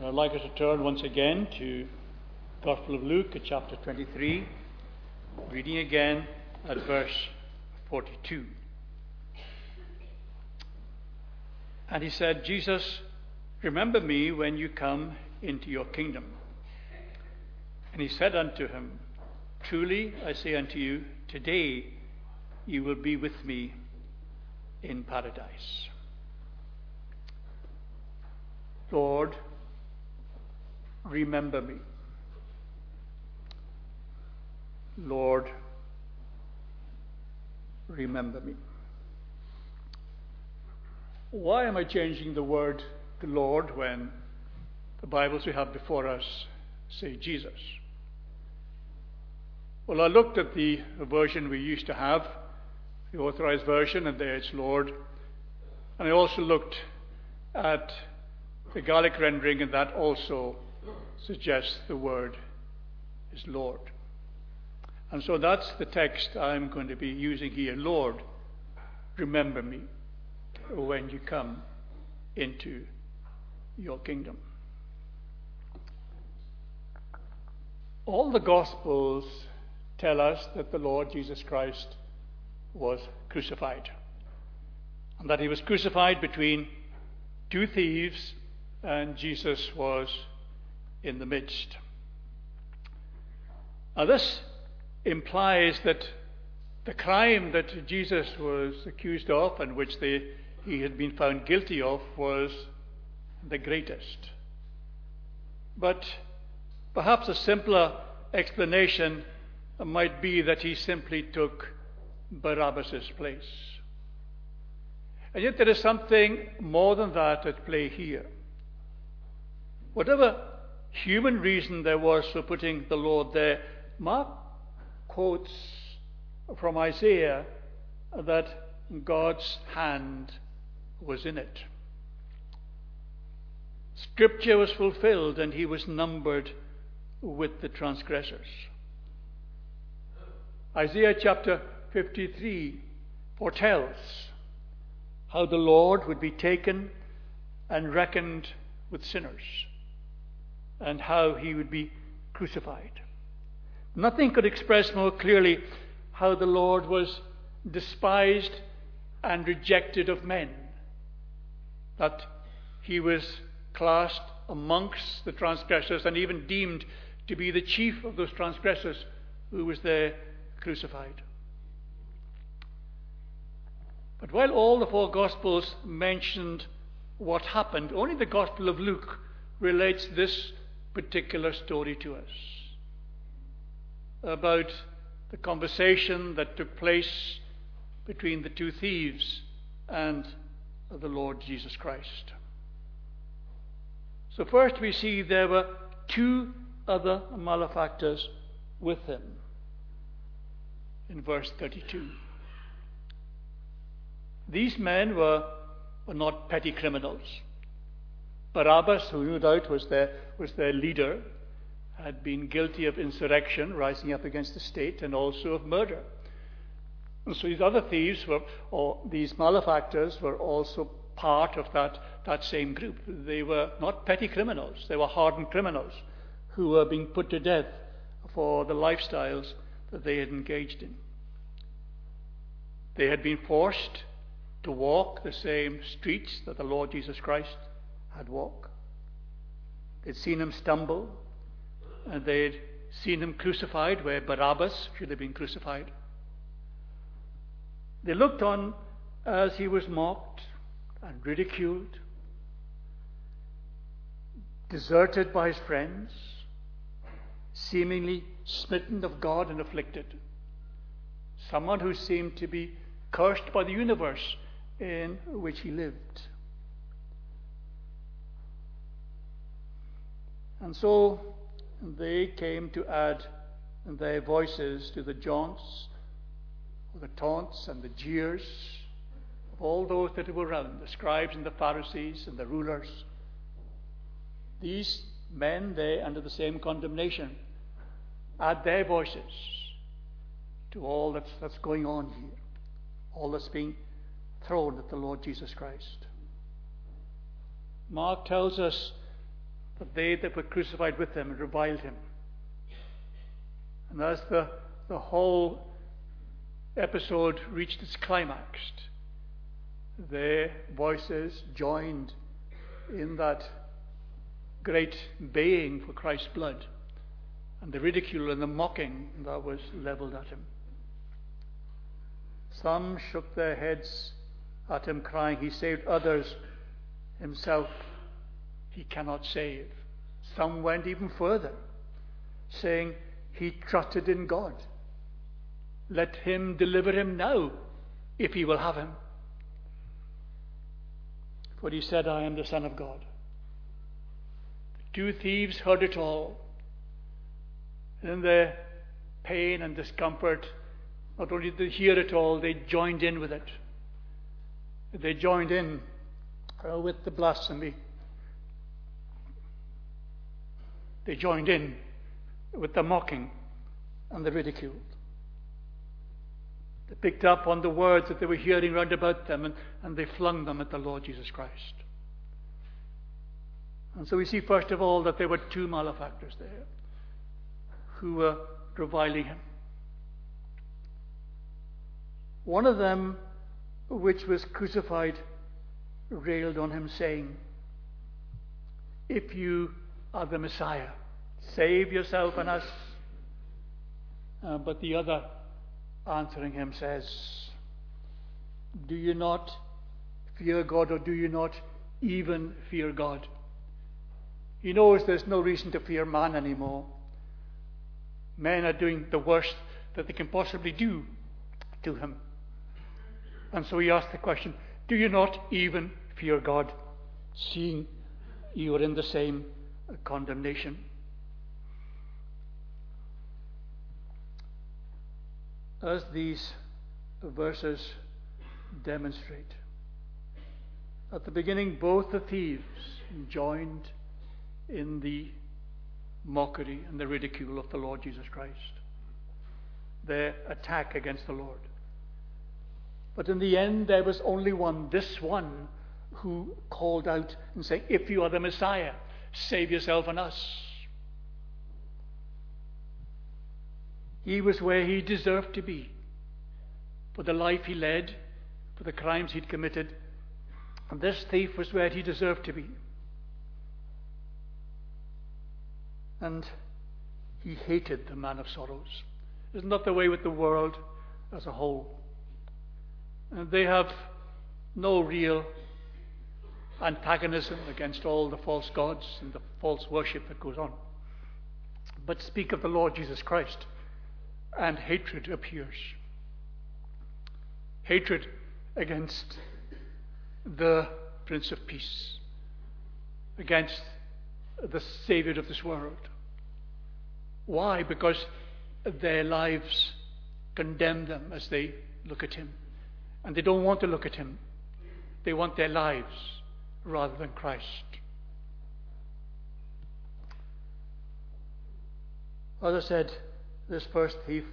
I'd like us to turn once again to Gospel of Luke chapter 23, reading again at verse 42. And he said, Jesus, remember me when you come into your kingdom. And he said unto him, Truly I say unto you, today you will be with me in paradise. Lord, remember me. Lord, remember me. Why am I changing the word to Lord when the Bibles we have before us say Jesus? Well, I looked at the version we used to have, the authorized version, and there it's Lord. And I also looked at the Gaelic rendering, and that also suggests the word is Lord. And so that's the text I'm going to be using here. Lord, remember me when you come into your kingdom. All the Gospels tell us that the Lord Jesus Christ was crucified, and that he was crucified between two thieves, and Jesus was in the midst. Now, this implies that the crime that Jesus was accused of and which they, he had been found guilty of was the greatest. But perhaps a simpler explanation might be that he simply took Barabbas' place. And yet there is something more than that at play here. Whatever human reason there was for putting the Lord there, Mark quotes from Isaiah that God's hand was in it. Scripture was fulfilled and he was numbered with the transgressors. Isaiah chapter 53 foretells how the Lord would be taken and reckoned with sinners and how he would be crucified. Nothing could express more clearly how the Lord was despised and rejected of men, that he was classed amongst the transgressors and even deemed to be the chief of those transgressors who was there crucified. But while all the four Gospels mentioned what happened, only the Gospel of Luke relates this particular story to us about the conversation that took place between the two thieves and the Lord Jesus Christ. So, first we see there were two other malefactors with him in verse 32. These men were, were not petty criminals. Barabbas, who no doubt was their, was their leader, had been guilty of insurrection, rising up against the state, and also of murder. And so these other thieves were, or these malefactors were also part of that, that same group. They were not petty criminals, they were hardened criminals who were being put to death for the lifestyles that they had engaged in. They had been forced to walk the same streets that the Lord Jesus Christ had walked. They'd seen him stumble, and they'd seen him crucified where Barabbas should have been crucified. They looked on as he was mocked and ridiculed, deserted by his friends, seemingly smitten of God and afflicted. Someone who seemed to be cursed by the universe in which he lived. And so they came to add their voices to the jaunts, the taunts, and the jeers of all those that were around the scribes and the Pharisees and the rulers. These men, they, under the same condemnation, add their voices to all that's, that's going on here, all that's being thrown at the Lord Jesus Christ. Mark tells us that they that were crucified with him reviled him. And as the, the whole episode reached its climax, their voices joined in that great baying for Christ's blood and the ridicule and the mocking that was leveled at him. Some shook their heads at him, crying, He saved others, himself he cannot save. Some went even further, saying, He trusted in God. Let him deliver him now, if he will have him. For he said, I am the Son of God. The two thieves heard it all. And in their pain and discomfort, not only did they hear it all, they joined in with it. They joined in uh, with the blasphemy. They joined in with the mocking and the ridicule. They picked up on the words that they were hearing round about them and, and they flung them at the Lord Jesus Christ. And so we see, first of all, that there were two malefactors there who were reviling him. One of them, which was crucified, railed on him, saying, If you are the Messiah, save yourself and us. Uh, but the other, answering him, says, Do you not fear God, or do you not even fear God? He knows there's no reason to fear man anymore. Men are doing the worst that they can possibly do to him. And so he asked the question Do you not even fear God, seeing you are in the same condemnation? As these verses demonstrate, at the beginning, both the thieves joined in the mockery and the ridicule of the Lord Jesus Christ, their attack against the Lord. But in the end, there was only one, this one, who called out and said, If you are the Messiah, save yourself and us. He was where he deserved to be for the life he led, for the crimes he'd committed. And this thief was where he deserved to be. And he hated the man of sorrows. Isn't that the way with the world as a whole? And they have no real antagonism against all the false gods and the false worship that goes on. But speak of the Lord Jesus Christ, and hatred appears. Hatred against the Prince of Peace, against the Savior of this world. Why? Because their lives condemn them as they look at Him. And they don't want to look at Him, they want their lives rather than Christ. Others said, this first thief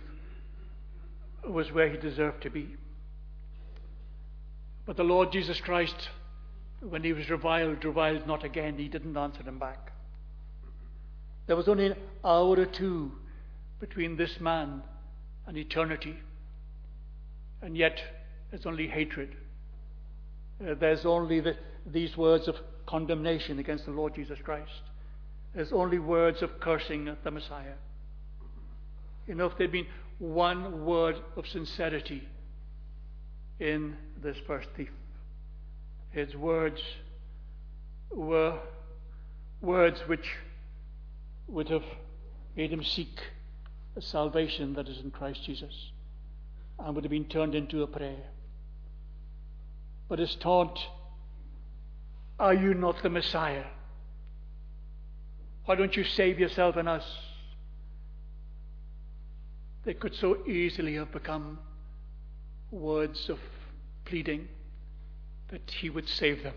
was where he deserved to be. But the Lord Jesus Christ, when he was reviled, reviled not again. He didn't answer him back. There was only an hour or two between this man and eternity. And yet, there's only hatred. Uh, there's only the, these words of condemnation against the Lord Jesus Christ. There's only words of cursing at the Messiah. You know, if there'd been one word of sincerity in this first thief, his words were words which would have made him seek a salvation that is in Christ Jesus and would have been turned into a prayer. But his taunt are you not the Messiah? Why don't you save yourself and us? They could so easily have become words of pleading that he would save them.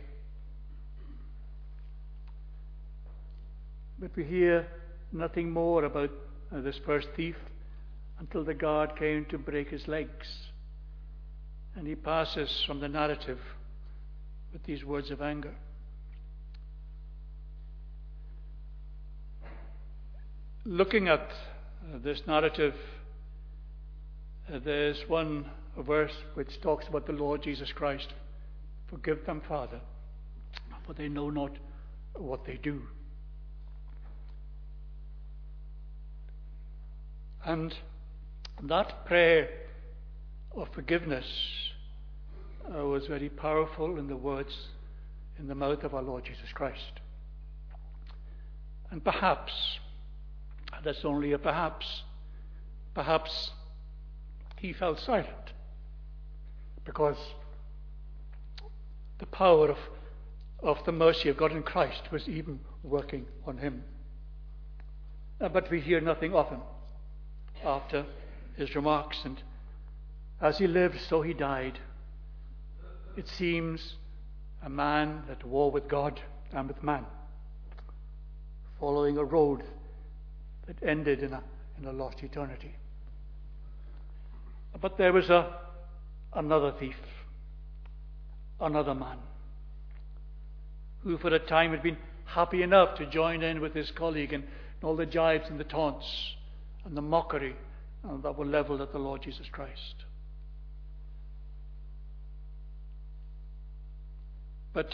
But we hear nothing more about uh, this first thief until the guard came to break his legs. And he passes from the narrative with these words of anger. Looking at this narrative, there's one verse which talks about the Lord Jesus Christ. Forgive them, Father, for they know not what they do. And that prayer of forgiveness uh, was very powerful in the words in the mouth of our Lord Jesus Christ. And perhaps, that's only a perhaps, perhaps he fell silent because the power of, of the mercy of God in Christ was even working on him. Uh, but we hear nothing of him after his remarks, and as he lived, so he died. It seems a man at war with God and with man, following a road that ended in a, in a lost eternity. But there was a, another thief, another man, who for a time had been happy enough to join in with his colleague in, in all the jibes and the taunts and the mockery uh, that were leveled at the Lord Jesus Christ. But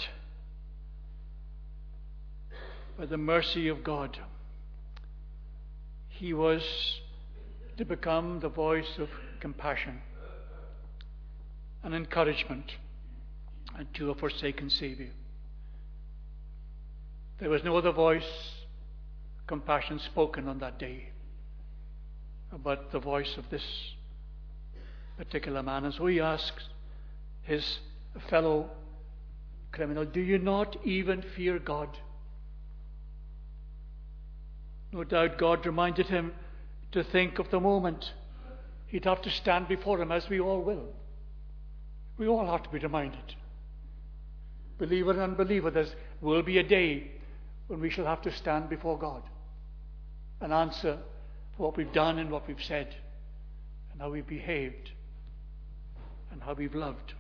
by the mercy of God, he was to become the voice of compassion and encouragement and to a forsaken Saviour. There was no other voice, compassion spoken on that day but the voice of this particular man. And so he asks his fellow criminal, Do you not even fear God? No doubt God reminded him to think of the moment he'd have to stand before him, as we all will. We all have to be reminded. Believer and unbeliever, there will be a day when we shall have to stand before God and answer for what we've done and what we've said, and how we've behaved, and how we've loved.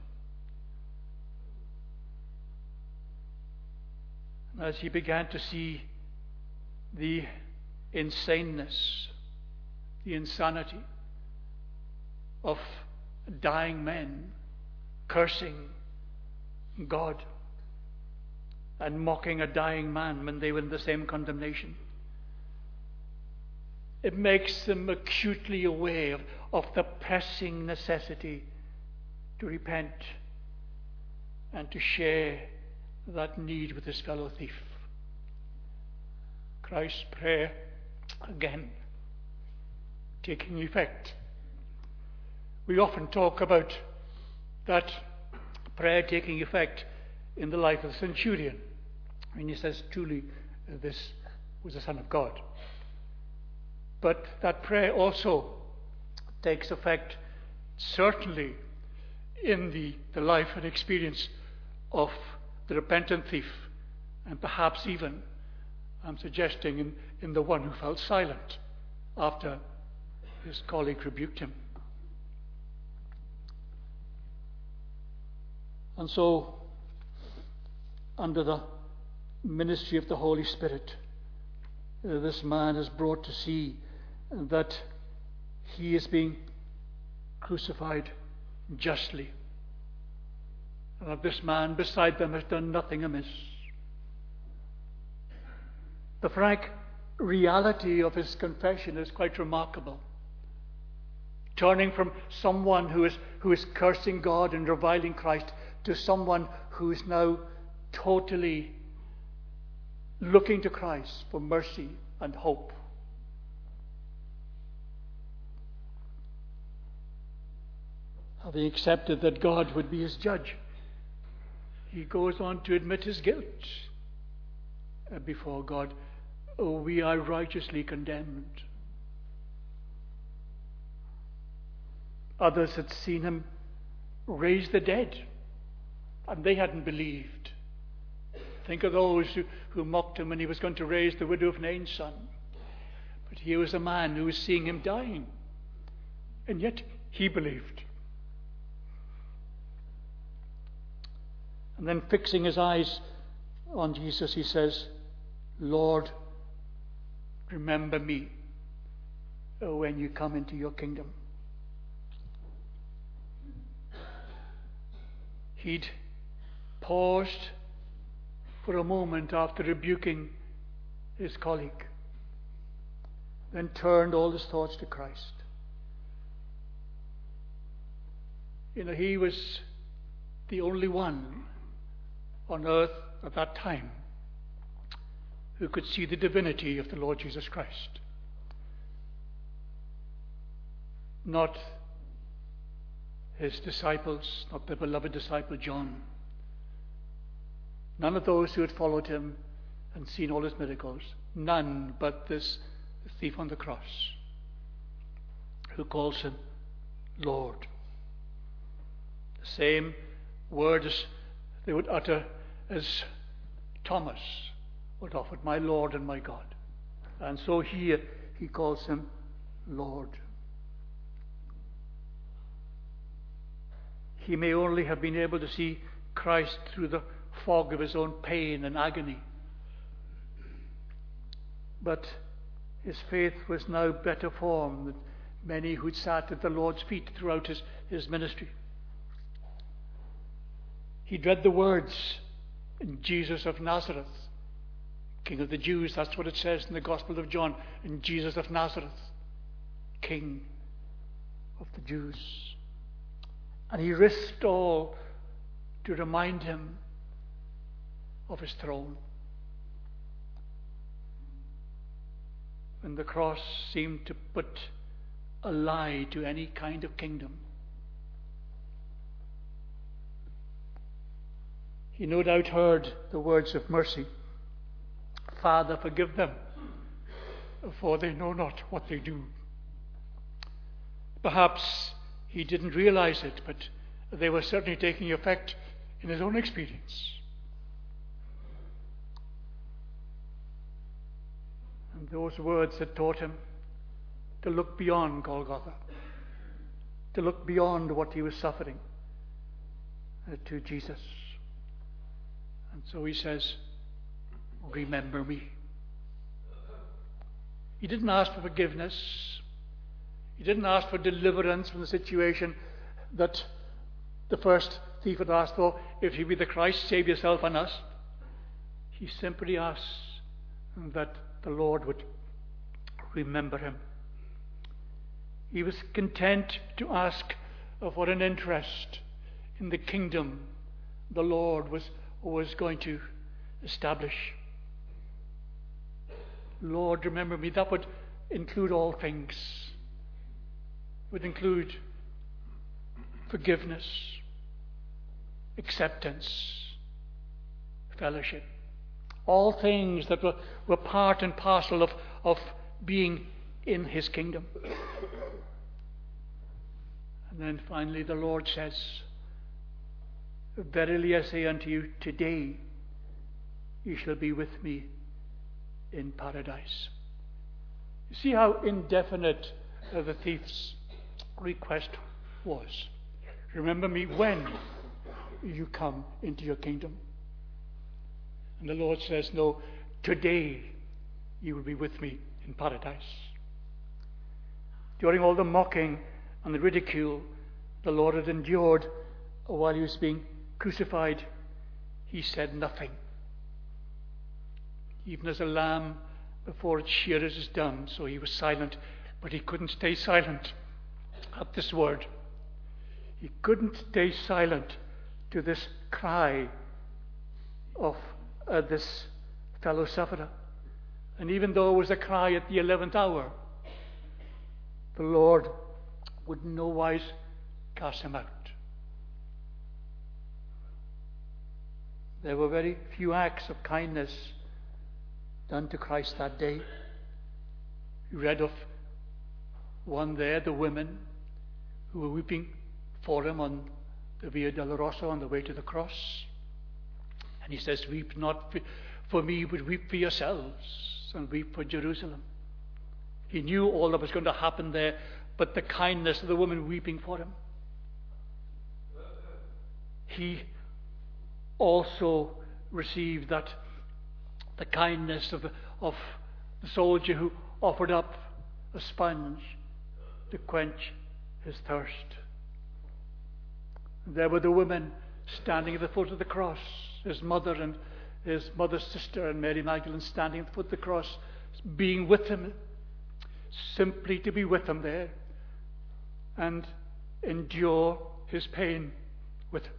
And as he began to see the insaneness, the insanity of dying men cursing God and mocking a dying man when they were in the same condemnation. It makes them acutely aware of, of the pressing necessity to repent and to share that need with his fellow thief. Christ's prayer, again, taking effect. We often talk about that prayer taking effect in the life of the centurion. And he says, truly, uh, this was the Son of God. But that prayer also takes effect, certainly, in the, the life and experience of the repentant thief, and perhaps even, I'm suggesting, in, in the one who fell silent after his colleague rebuked him. And so, under the ministry of the Holy Spirit, uh, this man is brought to see that he is being crucified justly, and that this man beside them has done nothing amiss. The frank reality of his confession is quite remarkable. Turning from someone who is, who is cursing God and reviling Christ to someone who is now totally looking to Christ for mercy and hope. Having accepted that God would be his judge, he goes on to admit his guilt uh, before God. Oh, we are righteously condemned. Others had seen him raise the dead and they hadn't believed. Think of those who, who mocked him when he was going to raise the widow of Nain's son. But here was a man who was seeing him dying, and yet he believed. And then fixing his eyes on Jesus, he says, Lord, remember me uh, when you come into your kingdom. He'd paused for a moment after rebuking his colleague, then turned all his thoughts to Christ. You know, he was the only one on earth at that time who could see the divinity of the Lord Jesus Christ. Not his disciples, not the beloved disciple John. None of those who had followed him and seen all his miracles. None but this thief on the cross who calls him Lord. The same words they would utter as Thomas would offer, My Lord and my God. And so here he calls him Lord. He may only have been able to see Christ through the fog of his own pain and agony. But his faith was now better formed than many who'd sat at the Lord's feet throughout his, his ministry. He'd read the words in Jesus of Nazareth, King of the Jews. That's what it says in the Gospel of John, in Jesus of Nazareth, King of the Jews. And he risked all to remind him of his throne. When the cross seemed to put a lie to any kind of kingdom. He no doubt heard the words of mercy Father, forgive them, for they know not what they do. Perhaps he didn't realize it, but they were certainly taking effect in his own experience. And those words had taught him to look beyond Golgotha, to look beyond what he was suffering uh, to Jesus. And so he says, Remember me. He didn't ask for forgiveness. He didn't ask for deliverance from the situation that the first thief had asked for. If you be the Christ, save yourself and us. He simply asked that the Lord would remember him. He was content to ask for an interest in the kingdom the Lord was was going to establish. Lord, remember me. That would include all things. It would include forgiveness, acceptance, fellowship. All things that were, were part and parcel of, of being in his kingdom. And then finally, the Lord says, Verily I say unto you, today you shall be with me in paradise. You see how indefinite uh, the thief's request was. Remember me when you come into your kingdom. And the Lord says, No, today you will be with me in paradise. During all the mocking and the ridicule the Lord had endured while he was being crucified, he said nothing. Even as a lamb before its shearers is dumb, so he was silent, but he couldn't stay silent at this word. He couldn't stay silent to this cry of uh, this fellow sufferer. And even though it was a cry at the eleventh hour, the Lord would in no wise cast him out. There were very few acts of kindness done to Christ that day. You read of one there, the women who were weeping for him on the Via Dolorosa on the way to the cross. And he says, Weep not for me, but weep for yourselves and weep for Jerusalem. He knew all that was going to happen there, but the kindness of the woman weeping for him. He also received that the kindness of the, of the soldier who offered up a sponge to quench his thirst. There were the women standing at the foot of the cross, his mother and his mother's sister and Mary Magdalene standing at the foot of the cross, being with him, simply to be with him there and endure his pain with him.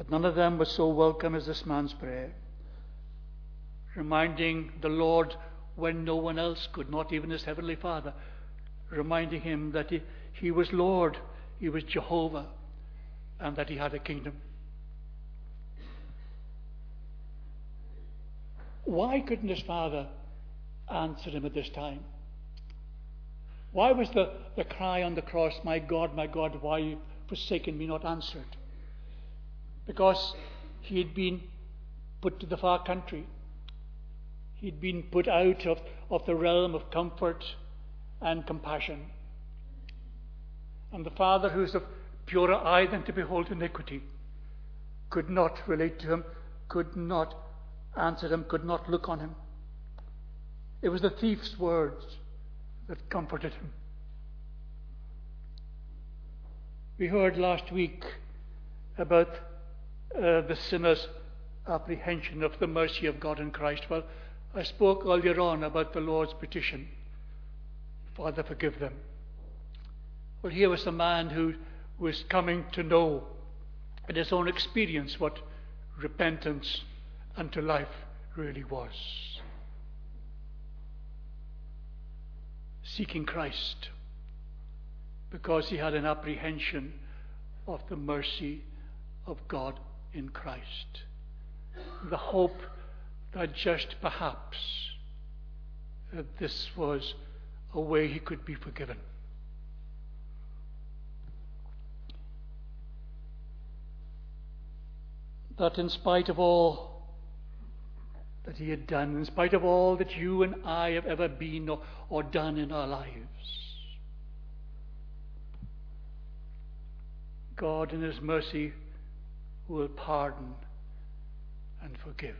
But none of them was so welcome as this man's prayer, reminding the Lord when no one else could, not even his heavenly Father, reminding him that he, he was Lord, he was Jehovah, and that he had a kingdom. Why couldn't his father answer him at this time? Why was the, the cry on the cross, My God, my God, why have you forsaken me, not answered? Because he had been put to the far country. He'd been put out of, of the realm of comfort and compassion. And the Father, who is of purer eye than to behold iniquity, could not relate to him, could not answer him, could not look on him. It was the thief's words that comforted him. We heard last week about uh, the sinner's apprehension of the mercy of God in Christ. Well, I spoke earlier on about the Lord's petition Father, forgive them. Well, here was a man who was coming to know in his own experience what repentance unto life really was. Seeking Christ because he had an apprehension of the mercy of God in Christ. The hope that just perhaps that this was a way he could be forgiven. That in spite of all that he had done, in spite of all that you and I have ever been or, or done in our lives, God in His mercy will pardon and forgive.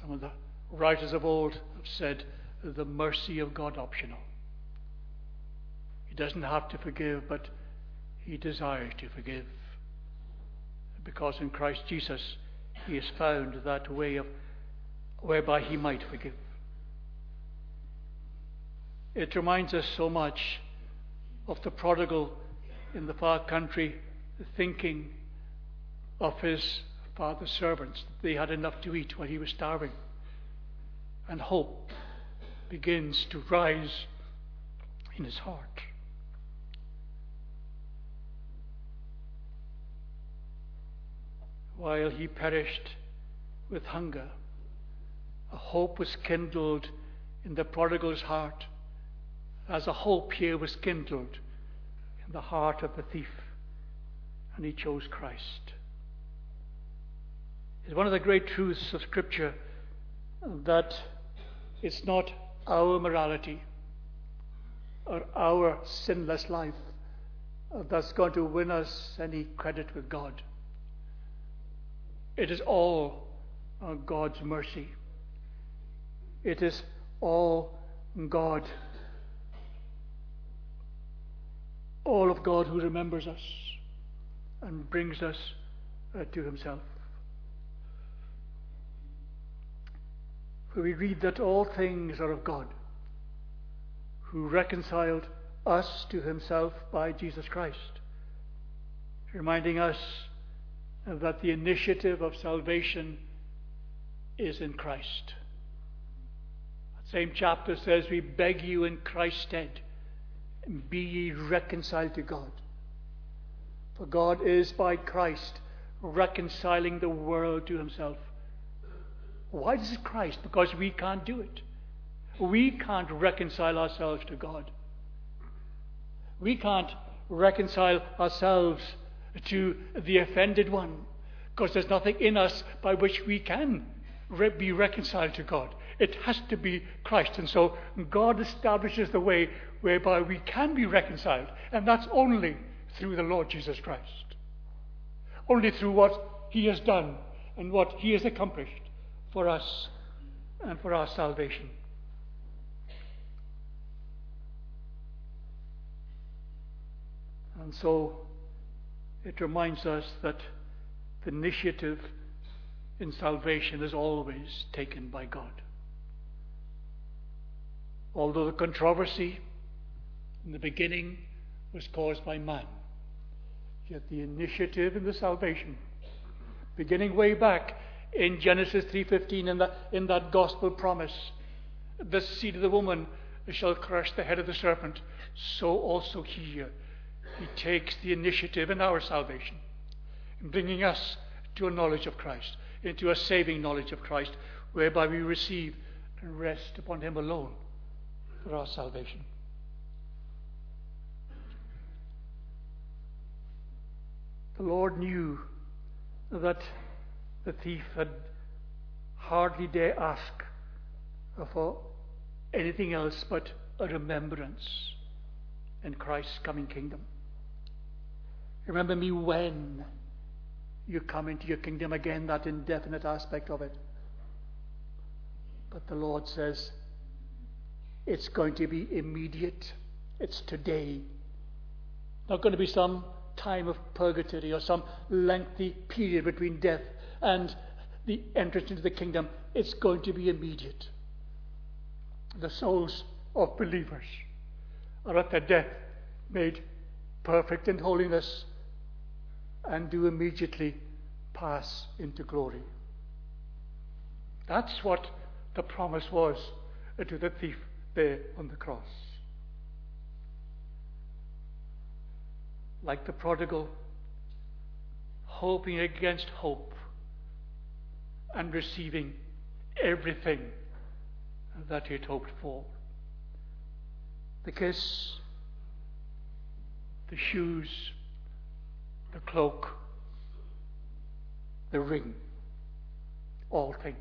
Some of the writers of old have said, the mercy of God optional. He doesn't have to forgive, but he desires to forgive. Because in Christ Jesus, he has found that way of whereby he might forgive. It reminds us so much of the prodigal in the far country thinking of his father's servants. They had enough to eat while he was starving. And hope begins to rise in his heart. While he perished with hunger, a hope was kindled in the prodigal's heart, as a hope here was kindled in the heart of the thief, and he chose Christ. It's one of the great truths of Scripture that it's not our morality or our sinless life that's going to win us any credit with God. It is all God's mercy. It is all God. All of God who remembers us and brings us uh, to Himself. For we read that all things are of God, who reconciled us to himself by Jesus Christ, reminding us that the initiative of salvation is in Christ. That same chapter says, We beg you in Christ's stead, be ye reconciled to God. For God is by Christ reconciling the world to himself why does it Christ? Because we can't do it. We can't reconcile ourselves to God. We can't reconcile ourselves to the offended one because there's nothing in us by which we can re- be reconciled to God. It has to be Christ. And so God establishes the way whereby we can be reconciled, and that's only through the Lord Jesus Christ. Only through what He has done and what He has accomplished for us and for our salvation. And so it reminds us that the initiative in salvation is always taken by God. Although the controversy in the beginning was caused by man, yet the initiative in the salvation, beginning way back in Genesis 3:15 in, in that gospel promise, the seed of the woman shall crush the head of the serpent, so also here he takes the initiative in our salvation, in bringing us to a knowledge of Christ, into a saving knowledge of Christ, whereby we receive and rest upon Him alone for our salvation. The Lord knew that the thief had hardly dare ask for anything else but a remembrance in Christ's coming kingdom. Remember me when you come into your kingdom again, that indefinite aspect of it. But the Lord says it's going to be immediate. It's today. Not going to be some time of purgatory or some lengthy period between death and the entrance into the kingdom. It's going to be immediate. The souls of believers are at their death made perfect in holiness and do immediately pass into glory. That's what the promise was to the thief there on the cross. Like the prodigal, hoping against hope and receiving everything that he'd hoped for. The kiss, the shoes, the cloak, the ring, all things.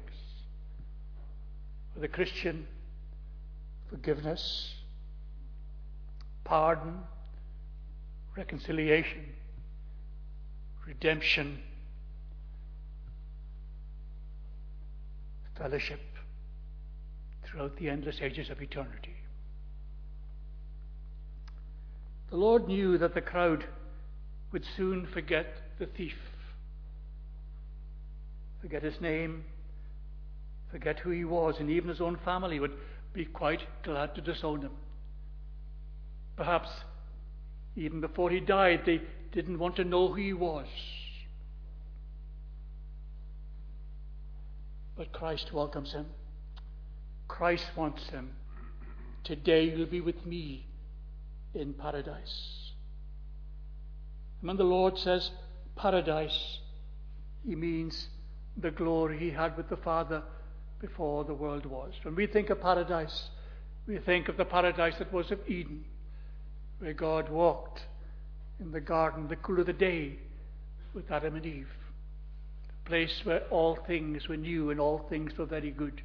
For the Christian, forgiveness, pardon, reconciliation, redemption, fellowship throughout the endless ages of eternity. The Lord knew that the crowd would soon forget the thief, forget his name, forget who he was, and even his own family would be quite glad to disown him. Perhaps even before he died, they didn't want to know who he was. But Christ welcomes him. Christ wants him. Today you'll be with me in paradise. And when the Lord says paradise, he means the glory he had with the Father before the world was. When we think of paradise, we think of the paradise that was of Eden, where God walked in the garden, the cool of the day, with Adam and Eve. The place where all things were new and all things were very good.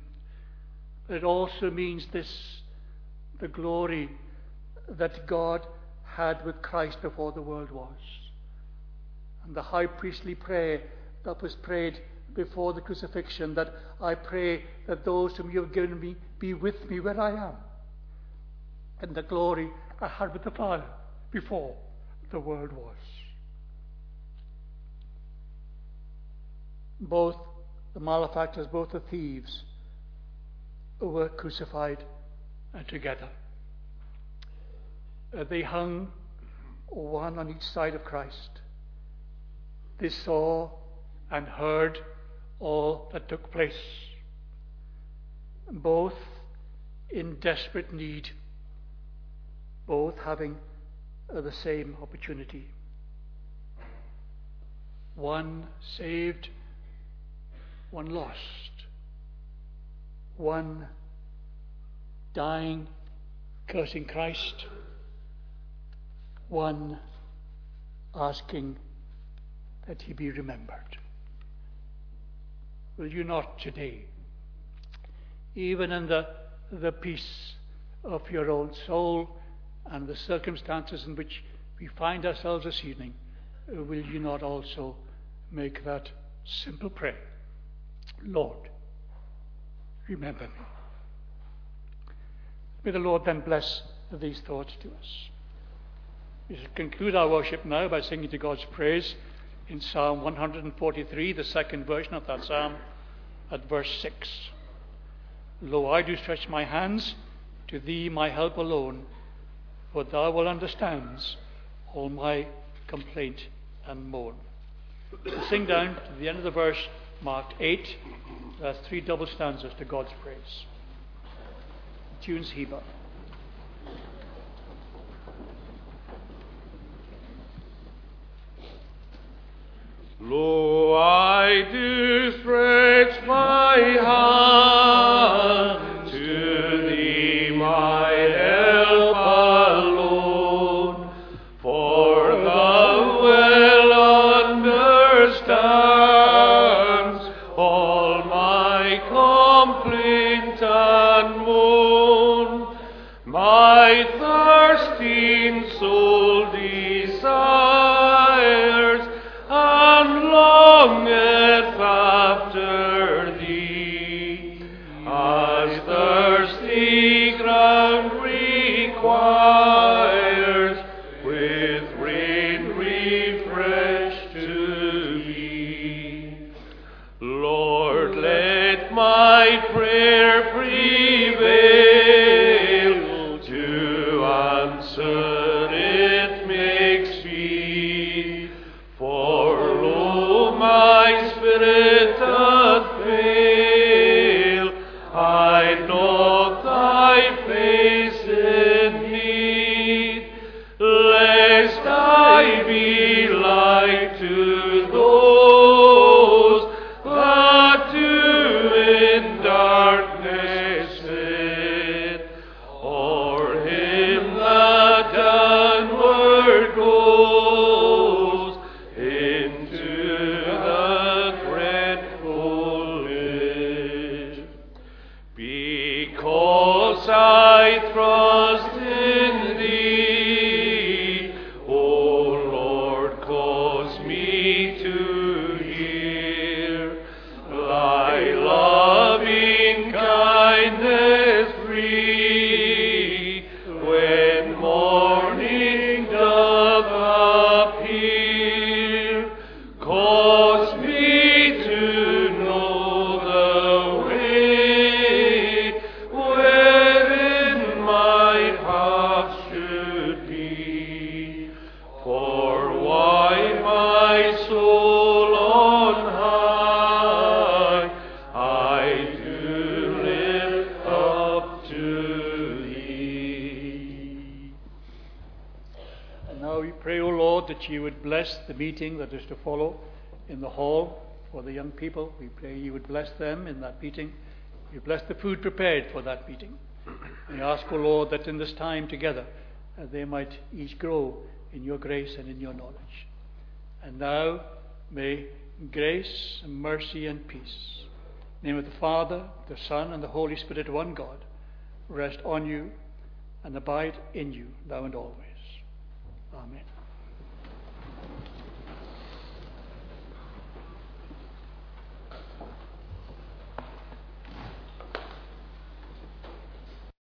But it also means this the glory that God had with Christ before the world was and the high priestly prayer that was prayed before the crucifixion that I pray that those whom you have given me be with me where I am. And the glory I had with the Father before the world was. Both the malefactors, both the thieves, were crucified together. Uh, they hung one on each side of Christ. They saw and heard all that took place, both in desperate need, both having uh, the same opportunity. One saved, one lost. One dying, cursing Christ. One asking that he be remembered. Will you not today, even in the, the peace of your own soul and the circumstances in which we find ourselves this evening, uh, will you not also make that simple prayer? Lord, remember me. May the Lord then bless these thoughts to us. We shall conclude our worship now by singing to God's praise in Psalm 143, the second version of that psalm, at verse 6. Lo, I do stretch my hands to thee, my help alone, for thou wilt understand all my complaint and moan. Sing down to the end of the verse marked 8. That's three double stanzas to God's praise. Tunes Heber. Lo, lo, meeting that is to follow in the hall for the young people. We pray you would bless them in that meeting. You bless the food prepared for that meeting. We ask, O Lord, that in this time together uh, they might each grow in your grace and in your knowledge. And now may grace mercy and peace, name of the Father, the Son, and the Holy Spirit, one God, rest on you and abide in you now and always. Amen.